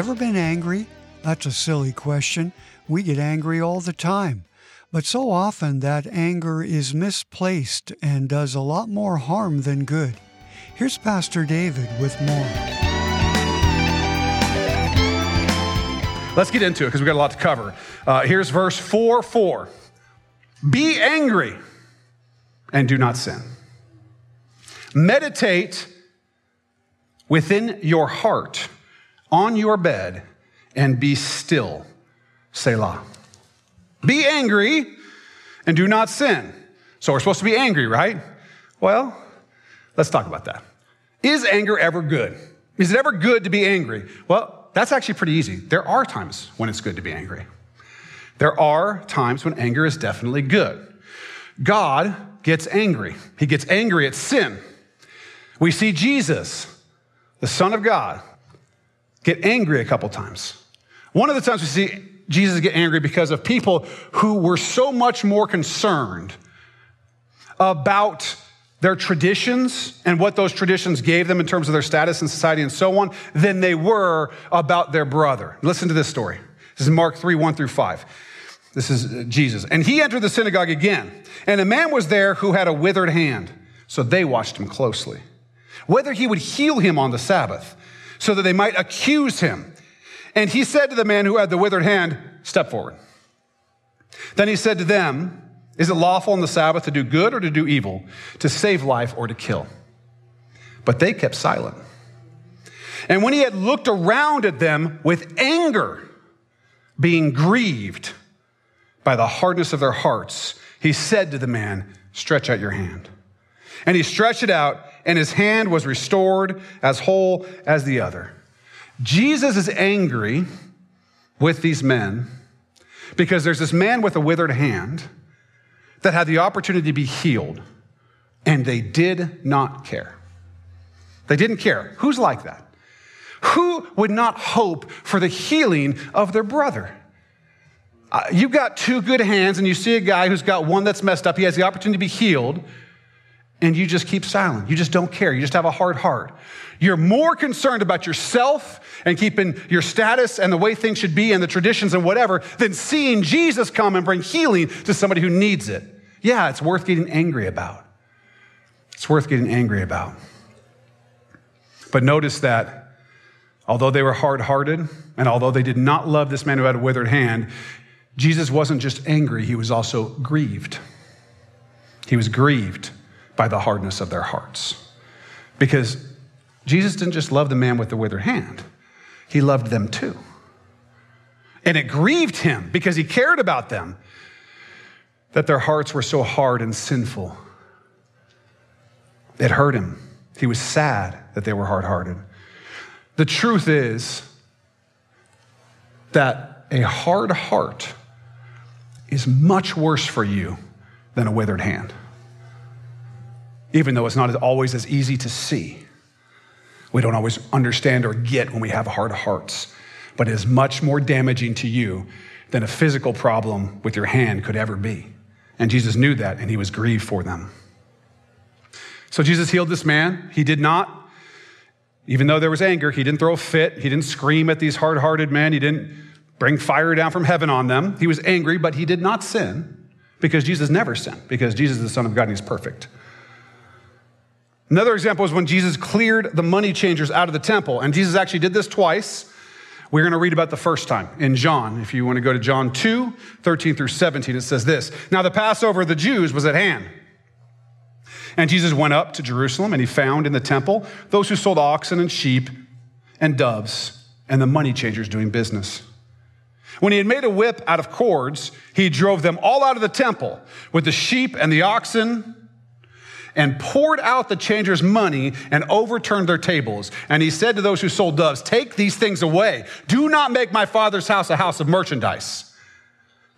Ever been angry? That's a silly question. We get angry all the time. But so often that anger is misplaced and does a lot more harm than good. Here's Pastor David with more. Let's get into it because we've got a lot to cover. Uh, here's verse 4 4. Be angry and do not sin. Meditate within your heart on your bed and be still. Selah. Be angry and do not sin. So we're supposed to be angry, right? Well, let's talk about that. Is anger ever good? Is it ever good to be angry? Well, that's actually pretty easy. There are times when it's good to be angry. There are times when anger is definitely good. God gets angry. He gets angry at sin. We see Jesus, the Son of God, get angry a couple times. One of the times we see Jesus get angry because of people who were so much more concerned about their traditions and what those traditions gave them in terms of their status in society and so on than they were about their brother. Listen to this story. This is Mark 3 1 through 5. This is uh, Jesus. And he entered the synagogue again, and a man was there who had a withered hand. So they watched him closely, whether he would heal him on the Sabbath, so that they might accuse him. And he said to the man who had the withered hand, Step forward. Then he said to them, Is it lawful on the Sabbath to do good or to do evil, to save life or to kill? But they kept silent. And when he had looked around at them with anger, being grieved by the hardness of their hearts, he said to the man, Stretch out your hand. And he stretched it out, and his hand was restored as whole as the other. Jesus is angry with these men because there's this man with a withered hand that had the opportunity to be healed, and they did not care. They didn't care. Who's like that? Who would not hope for the healing of their brother? Uh, you've got two good hands, and you see a guy who's got one that's messed up. He has the opportunity to be healed, and you just keep silent. You just don't care. You just have a hard heart. You're more concerned about yourself and keeping your status and the way things should be and the traditions and whatever than seeing Jesus come and bring healing to somebody who needs it. Yeah, it's worth getting angry about. It's worth getting angry about. But notice that although they were hard hearted and although they did not love this man who had a withered hand, Jesus wasn't just angry, he was also grieved. He was grieved by the hardness of their hearts. Because Jesus didn't just love the man with the withered hand, he loved them too. And it grieved him because he cared about them that their hearts were so hard and sinful. It hurt him. He was sad that they were hard hearted. The truth is that a hard heart is much worse for you than a withered hand, even though it's not always as easy to see we don't always understand or get when we have hard hearts, but it is much more damaging to you than a physical problem with your hand could ever be. And Jesus knew that, and he was grieved for them. So Jesus healed this man. He did not, even though there was anger, he didn't throw a fit. He didn't scream at these hard hearted men. He didn't bring fire down from heaven on them. He was angry, but he did not sin because Jesus never sinned, because Jesus is the Son of God and he's perfect. Another example is when Jesus cleared the money changers out of the temple. And Jesus actually did this twice. We're going to read about the first time in John. If you want to go to John 2, 13 through 17, it says this Now the Passover of the Jews was at hand. And Jesus went up to Jerusalem, and he found in the temple those who sold oxen and sheep and doves, and the money changers doing business. When he had made a whip out of cords, he drove them all out of the temple with the sheep and the oxen and poured out the changers' money and overturned their tables. And he said to those who sold doves, Take these things away. Do not make my father's house a house of merchandise.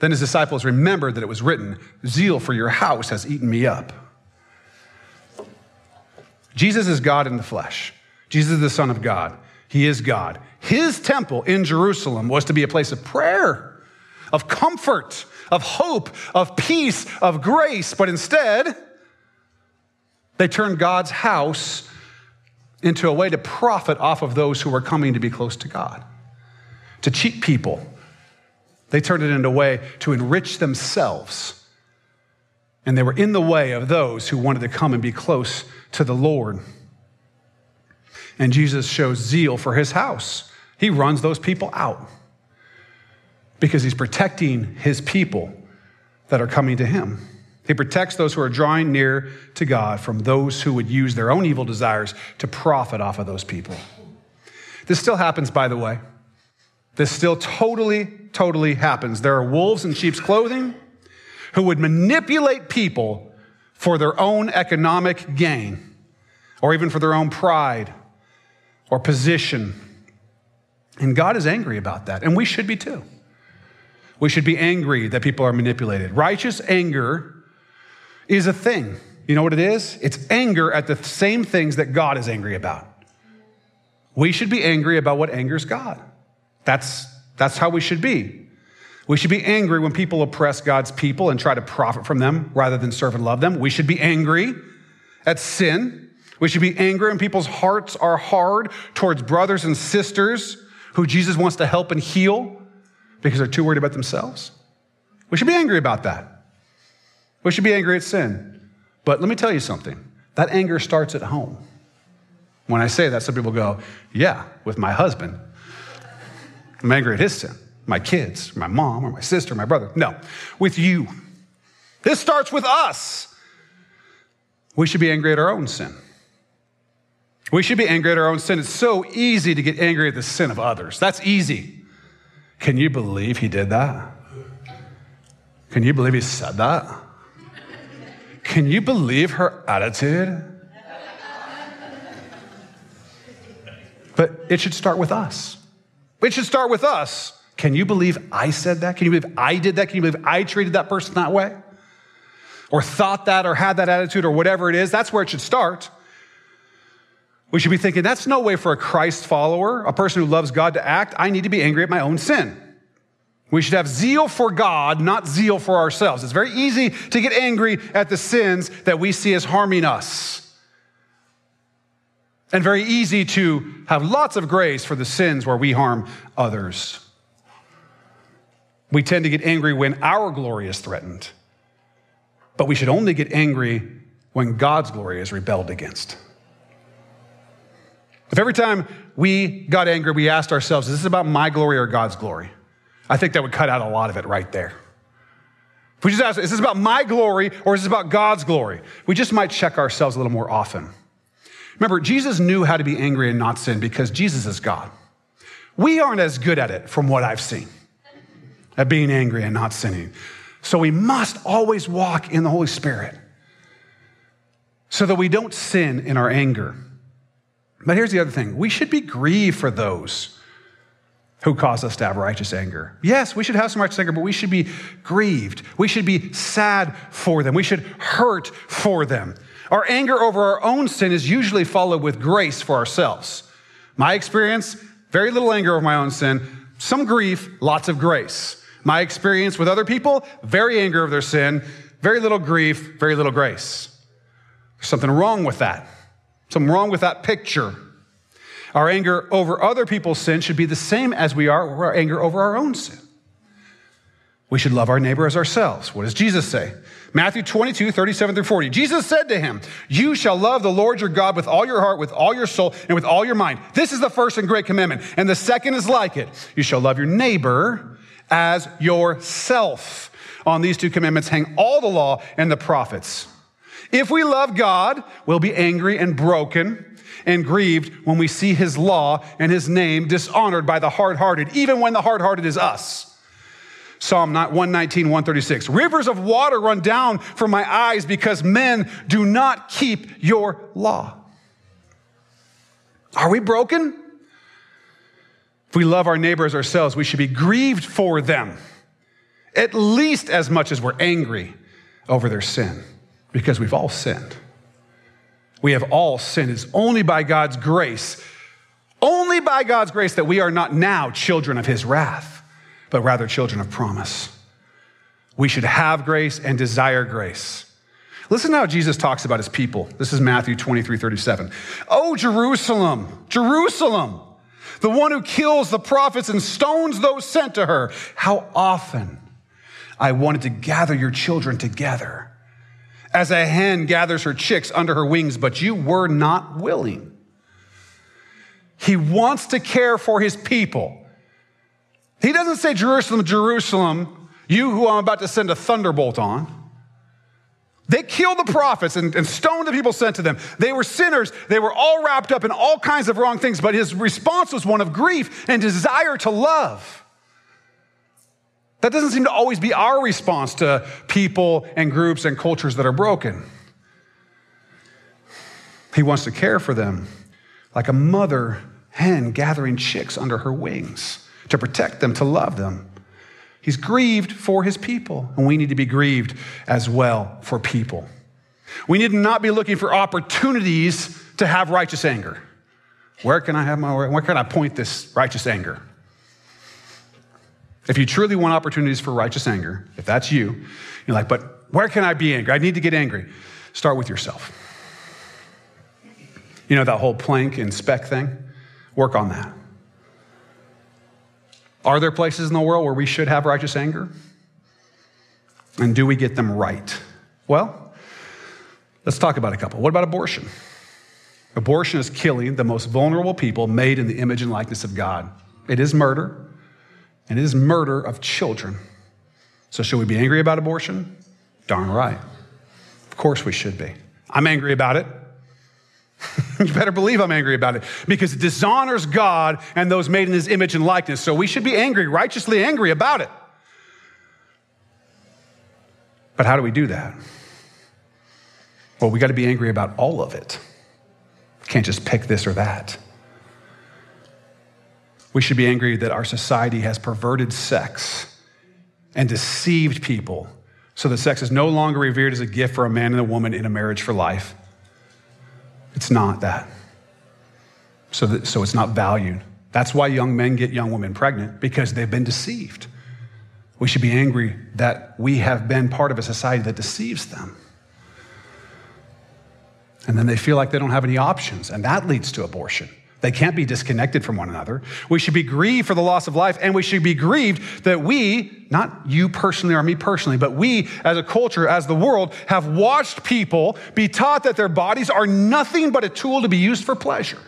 Then his disciples remembered that it was written, Zeal for your house has eaten me up. Jesus is God in the flesh. Jesus is the Son of God. He is God. His temple in Jerusalem was to be a place of prayer, of comfort, of hope, of peace, of grace. But instead, they turned God's house into a way to profit off of those who were coming to be close to God. to cheat people. They turned it into a way to enrich themselves. And they were in the way of those who wanted to come and be close to the Lord. And Jesus shows zeal for his house. He runs those people out because he's protecting his people that are coming to him. He protects those who are drawing near to God from those who would use their own evil desires to profit off of those people. This still happens, by the way. This still totally, totally happens. There are wolves in sheep's clothing who would manipulate people for their own economic gain or even for their own pride or position. And God is angry about that, and we should be too. We should be angry that people are manipulated. Righteous anger is a thing. You know what it is? It's anger at the same things that God is angry about. We should be angry about what angers God. That's, that's how we should be. We should be angry when people oppress God's people and try to profit from them rather than serve and love them. We should be angry at sin. We should be angry when people's hearts are hard towards brothers and sisters who Jesus wants to help and heal because they're too worried about themselves. We should be angry about that. We should be angry at sin. But let me tell you something that anger starts at home. When I say that, some people go, Yeah, with my husband. I'm angry at his sin, my kids, my mom, or my sister, my brother. No, with you. This starts with us. We should be angry at our own sin. We should be angry at our own sin. It's so easy to get angry at the sin of others. That's easy. Can you believe he did that? Can you believe he said that? Can you believe her attitude? But it should start with us. It should start with us. Can you believe I said that? Can you believe I did that? Can you believe I treated that person that way? Or thought that or had that attitude or whatever it is? That's where it should start. We should be thinking, that's no way for a Christ follower, a person who loves God to act. I need to be angry at my own sin. We should have zeal for God, not zeal for ourselves. It's very easy to get angry at the sins that we see as harming us. And very easy to have lots of grace for the sins where we harm others. We tend to get angry when our glory is threatened, but we should only get angry when God's glory is rebelled against. If every time we got angry, we asked ourselves, is this about my glory or God's glory? I think that would cut out a lot of it right there. If we just ask, is this about my glory or is this about God's glory? We just might check ourselves a little more often. Remember, Jesus knew how to be angry and not sin because Jesus is God. We aren't as good at it from what I've seen, at being angry and not sinning. So we must always walk in the Holy Spirit so that we don't sin in our anger. But here's the other thing we should be grieved for those who cause us to have righteous anger. Yes, we should have some righteous anger, but we should be grieved. We should be sad for them. We should hurt for them. Our anger over our own sin is usually followed with grace for ourselves. My experience, very little anger over my own sin, some grief, lots of grace. My experience with other people, very anger of their sin, very little grief, very little grace. There's something wrong with that. Something wrong with that picture. Our anger over other people's sin should be the same as we are our anger over our own sin. We should love our neighbor as ourselves. What does Jesus say? Matthew 22, 37 through 40. Jesus said to him, You shall love the Lord your God with all your heart, with all your soul, and with all your mind. This is the first and great commandment. And the second is like it. You shall love your neighbor as yourself. On these two commandments hang all the law and the prophets. If we love God, we'll be angry and broken and grieved when we see his law and his name dishonored by the hard hearted, even when the hard hearted is us. Psalm 119, 136. Rivers of water run down from my eyes because men do not keep your law. Are we broken? If we love our neighbors ourselves, we should be grieved for them, at least as much as we're angry over their sin because we've all sinned. We have all sinned. It's only by God's grace, only by God's grace that we are not now children of his wrath, but rather children of promise. We should have grace and desire grace. Listen to how Jesus talks about his people. This is Matthew 23 37. Oh, Jerusalem, Jerusalem, the one who kills the prophets and stones those sent to her. How often I wanted to gather your children together as a hen gathers her chicks under her wings, but you were not willing. He wants to care for his people. He doesn't say, Jerusalem, Jerusalem, you who I'm about to send a thunderbolt on. They killed the prophets and, and, stoned the people sent to them. They were sinners. They were all wrapped up in all kinds of wrong things, but his response was one of grief and desire to love. That doesn't seem to always be our response to people and groups and cultures that are broken. He wants to care for them like a mother hen gathering chicks under her wings to protect them, to love them. He's grieved for his people, and we need to be grieved as well for people. We need to not be looking for opportunities to have righteous anger. Where can I have my where can I point this righteous anger? If you truly want opportunities for righteous anger, if that's you, you're like, but where can I be angry? I need to get angry. Start with yourself. You know that whole plank and speck thing? Work on that. Are there places in the world where we should have righteous anger? And do we get them right? Well, let's talk about a couple. What about abortion? Abortion is killing the most vulnerable people made in the image and likeness of God. It is murder, and it is murder of children. So, should we be angry about abortion? Darn right. Of course, we should be. I'm angry about it. you better believe I'm angry about it because it dishonors God and those made in his image and likeness. So we should be angry, righteously angry about it. But how do we do that? Well, we got to be angry about all of it. Can't just pick this or that. We should be angry that our society has perverted sex and deceived people so that sex is no longer revered as a gift for a man and a woman in a marriage for life it's not that. So, that, so it's not valued. That's why young men get young women pregnant, because they've been deceived. We should be angry that we have been part of a society that deceives them. And then they feel like they don't have any options, and that leads to abortion. They can't be disconnected from one another. We should be grieved for the loss of life, and we should be grieved that we, not you personally or me personally, but we as a culture, as the world, have watched people be taught that their bodies are nothing but a tool to be used for pleasure.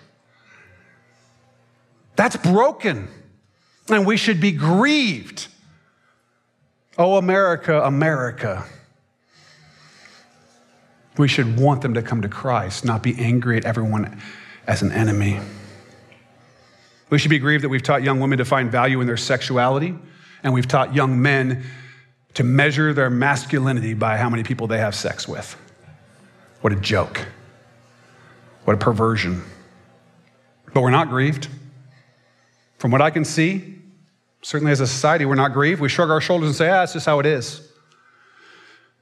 That's broken, and we should be grieved. Oh, America, America. We should want them to come to Christ, not be angry at everyone as an enemy. We should be grieved that we've taught young women to find value in their sexuality, and we've taught young men to measure their masculinity by how many people they have sex with. What a joke. What a perversion. But we're not grieved. From what I can see, certainly as a society, we're not grieved. We shrug our shoulders and say, ah, it's just how it is.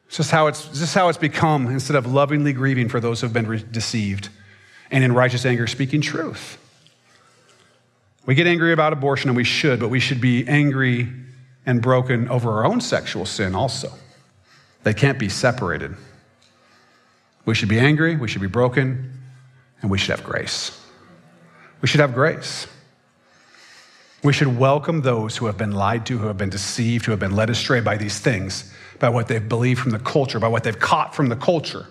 It's just how it's, just how it's become instead of lovingly grieving for those who have been re- deceived and in righteous anger speaking truth. We get angry about abortion, and we should, but we should be angry and broken over our own sexual sin also. They can't be separated. We should be angry, we should be broken, and we should have grace. We should have grace. We should welcome those who have been lied to, who have been deceived, who have been led astray by these things, by what they've believed from the culture, by what they've caught from the culture.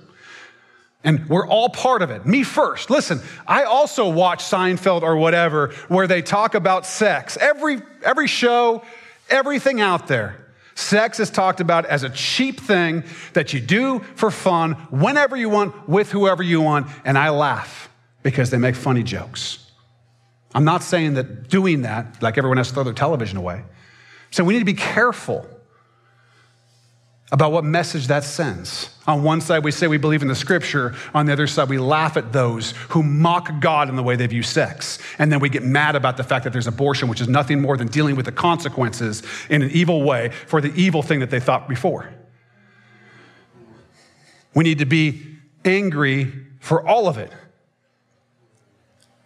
And we're all part of it. Me first. Listen, I also watch Seinfeld or whatever where they talk about sex. Every, every show, everything out there. Sex is talked about as a cheap thing that you do for fun whenever you want, with whoever you want. And I laugh because they make funny jokes. I'm not saying that doing that, like everyone has to throw their television away. So we need to be careful about what message that sends. On one side, we say we believe in the scripture. On the other side, we laugh at those who mock God in the way they view sex. And then we get mad about the fact that there's abortion, which is nothing more than dealing with the consequences in an evil way for the evil thing that they thought before. We need to be angry for all of it,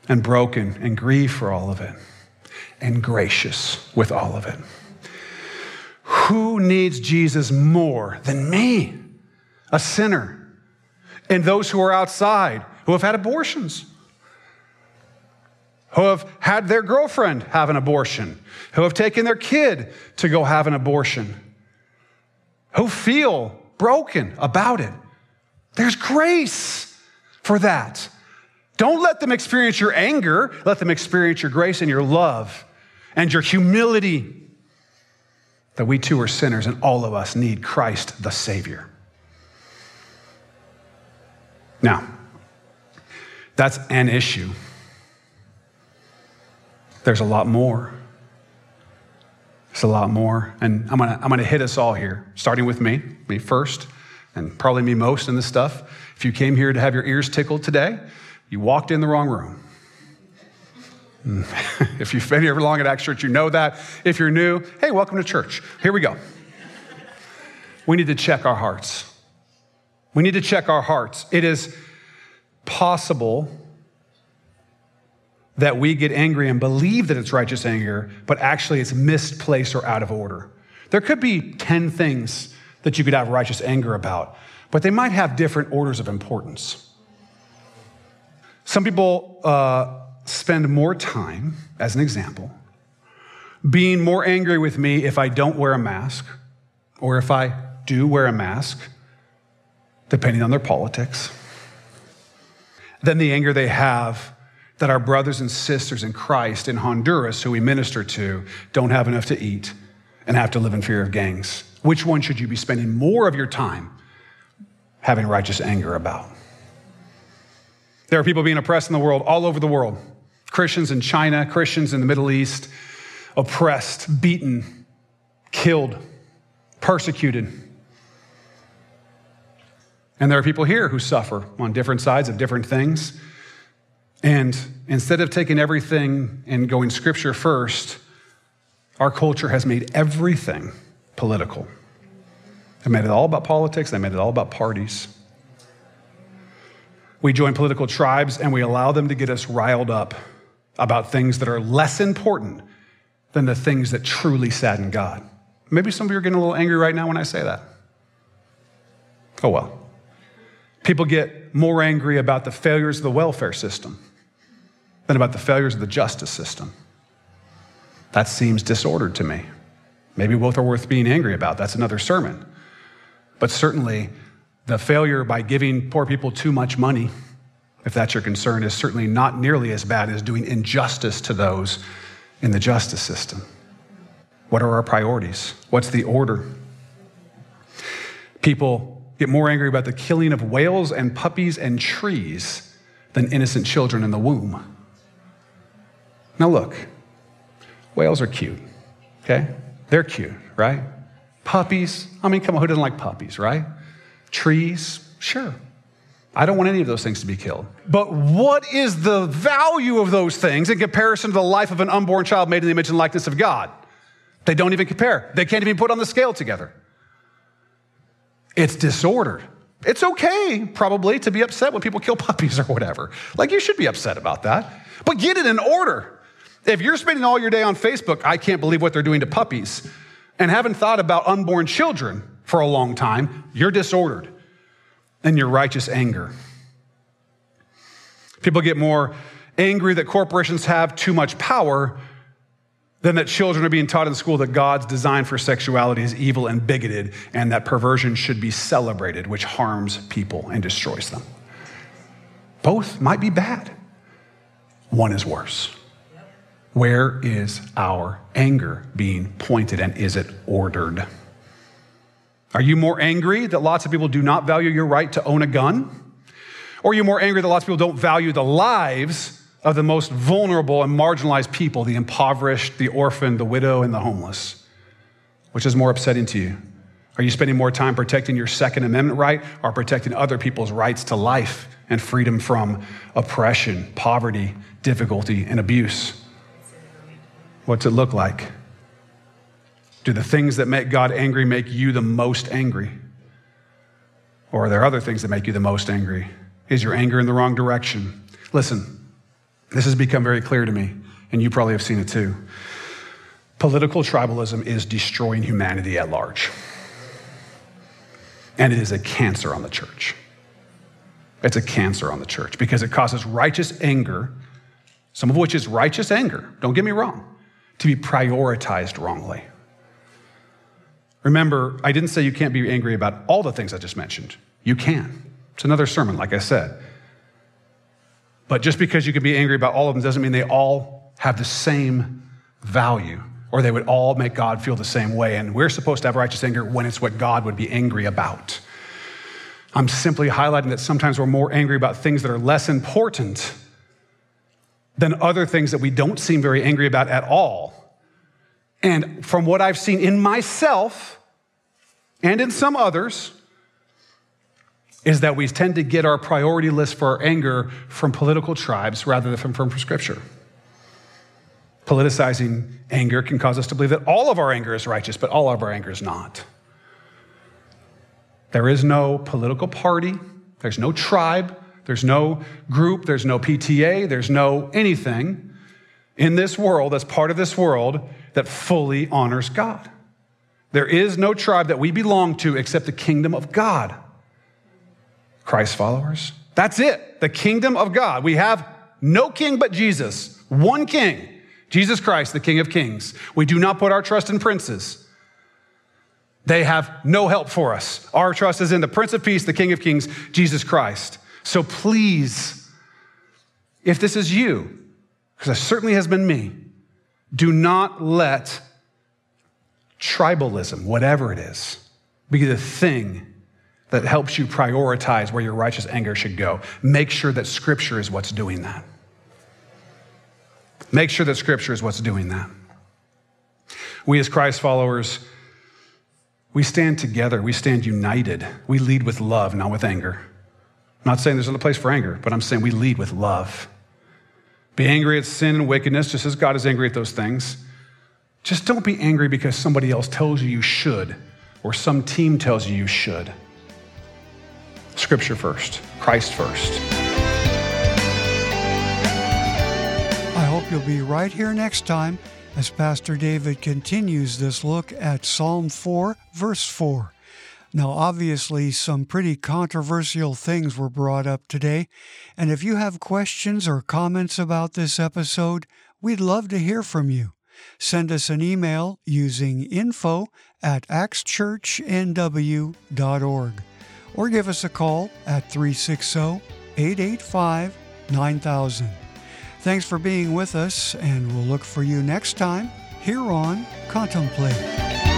and broken and grieve for all of it, and gracious with all of it. Who needs Jesus more than me, a sinner, and those who are outside who have had abortions? who have had their girlfriend have an abortion, who have taken their kid to go have an abortion, who feel broken about it. There's grace for that. Don't let them experience your anger, let them experience your grace and your love and your humility. That we too are sinners and all of us need Christ the Savior. Now, that's an issue. There's a lot more. There's a lot more. And I'm gonna, I'm gonna hit us all here, starting with me, me first, and probably me most in this stuff. If you came here to have your ears tickled today, you walked in the wrong room. if you've been here long at Acts Church, you know that. If you're new, hey, welcome to church. Here we go. We need to check our hearts. We need to check our hearts. It is possible that we get angry and believe that it's righteous anger, but actually it's misplaced or out of order. There could be 10 things that you could have righteous anger about, but they might have different orders of importance. Some people uh, spend more time, as an example, being more angry with me if I don't wear a mask or if I do wear a mask, depending on their politics, than the anger they have that our brothers and sisters in Christ in Honduras, who we minister to, don't have enough to eat and have to live in fear of gangs. Which one should you be spending more of your time having righteous anger about? There are people being oppressed in the world, all over the world. Christians in China, Christians in the Middle East, oppressed, beaten, killed, persecuted. And there are people here who suffer on different sides of different things. And instead of taking everything and going scripture first, our culture has made everything political. They made it all about politics, they made it all about parties. We join political tribes and we allow them to get us riled up about things that are less important than the things that truly sadden God. Maybe some of you are getting a little angry right now when I say that. Oh well. People get more angry about the failures of the welfare system than about the failures of the justice system. That seems disordered to me. Maybe both are worth being angry about. That's another sermon. But certainly, the failure by giving poor people too much money, if that's your concern, is certainly not nearly as bad as doing injustice to those in the justice system. What are our priorities? What's the order? People get more angry about the killing of whales and puppies and trees than innocent children in the womb. Now, look, whales are cute, okay? They're cute, right? Puppies, I mean, come on, who doesn't like puppies, right? Trees, sure. I don't want any of those things to be killed. But what is the value of those things in comparison to the life of an unborn child made in the image and likeness of God? They don't even compare. They can't even put on the scale together. It's disordered. It's okay, probably, to be upset when people kill puppies or whatever. Like, you should be upset about that. But get it in order. If you're spending all your day on Facebook, I can't believe what they're doing to puppies, and haven't thought about unborn children for a long time, you're disordered in your righteous anger. People get more angry that corporations have too much power than that children are being taught in school that God's design for sexuality is evil and bigoted and that perversion should be celebrated, which harms people and destroys them. Both might be bad, one is worse. Where is our anger being pointed and is it ordered? Are you more angry that lots of people do not value your right to own a gun? Or are you more angry that lots of people don't value the lives of the most vulnerable and marginalized people, the impoverished, the orphan, the widow, and the homeless? Which is more upsetting to you? Are you spending more time protecting your Second Amendment right or protecting other people's rights to life and freedom from oppression, poverty, difficulty, and abuse? What's it look like? Do the things that make God angry make you the most angry? Or are there other things that make you the most angry? Is your anger in the wrong direction? Listen, this has become very clear to me, and you probably have seen it too. Political tribalism is destroying humanity at large. And it is a cancer on the church. It's a cancer on the church because it causes righteous anger some of which is righteous anger, don't get me wrong, to be prioritized wrongly. Remember, I didn't say you can't be angry about all the things I just mentioned. You can. It's another sermon, like I said. But just because you can be angry about all of them doesn't mean they all have the same value or they would all make God feel the same way. And we're supposed to have righteous anger when it's what God would be angry about. I'm simply highlighting that sometimes we're more angry about things that are less important than other things that we don't seem very angry about at all. And from what I've seen in myself and in some others, is that we tend to get our priority list for our anger from political tribes rather than from, from Scripture. Politicizing anger can cause us to believe that all of our anger is righteous, but all of our anger is not. There is no political party, there's no tribe, there's no group, there's no PTA, there's no anything in this world that's part of this world that fully honors God. There is no tribe that we belong to except the kingdom of God. Christ followers. That's it, the kingdom of God. We have no king but Jesus, one king, Jesus Christ, the King of Kings. We do not put our trust in princes. They have no help for us. Our trust is in the Prince of Peace, the King of Kings, Jesus Christ. So please, if this is you, because it certainly has been me, do not let tribalism, whatever it is, be the thing that helps you prioritize where your righteous anger should go. Make sure that Scripture is what's doing that. Make sure that Scripture is what's doing that. We, as Christ followers, we stand together, we stand united. We lead with love, not with anger. I'm not saying there's no place for anger, but I'm saying we lead with love. Be angry at sin and wickedness, just as God is angry at those things. Just don't be angry because somebody else tells you you should, or some team tells you you should. Scripture first, Christ first. I hope you'll be right here next time as Pastor David continues this look at Psalm 4, verse 4. Now, obviously, some pretty controversial things were brought up today, and if you have questions or comments about this episode, we'd love to hear from you. Send us an email using info at actschurchnw.org or give us a call at 360 885 9000. Thanks for being with us, and we'll look for you next time here on Contemplate.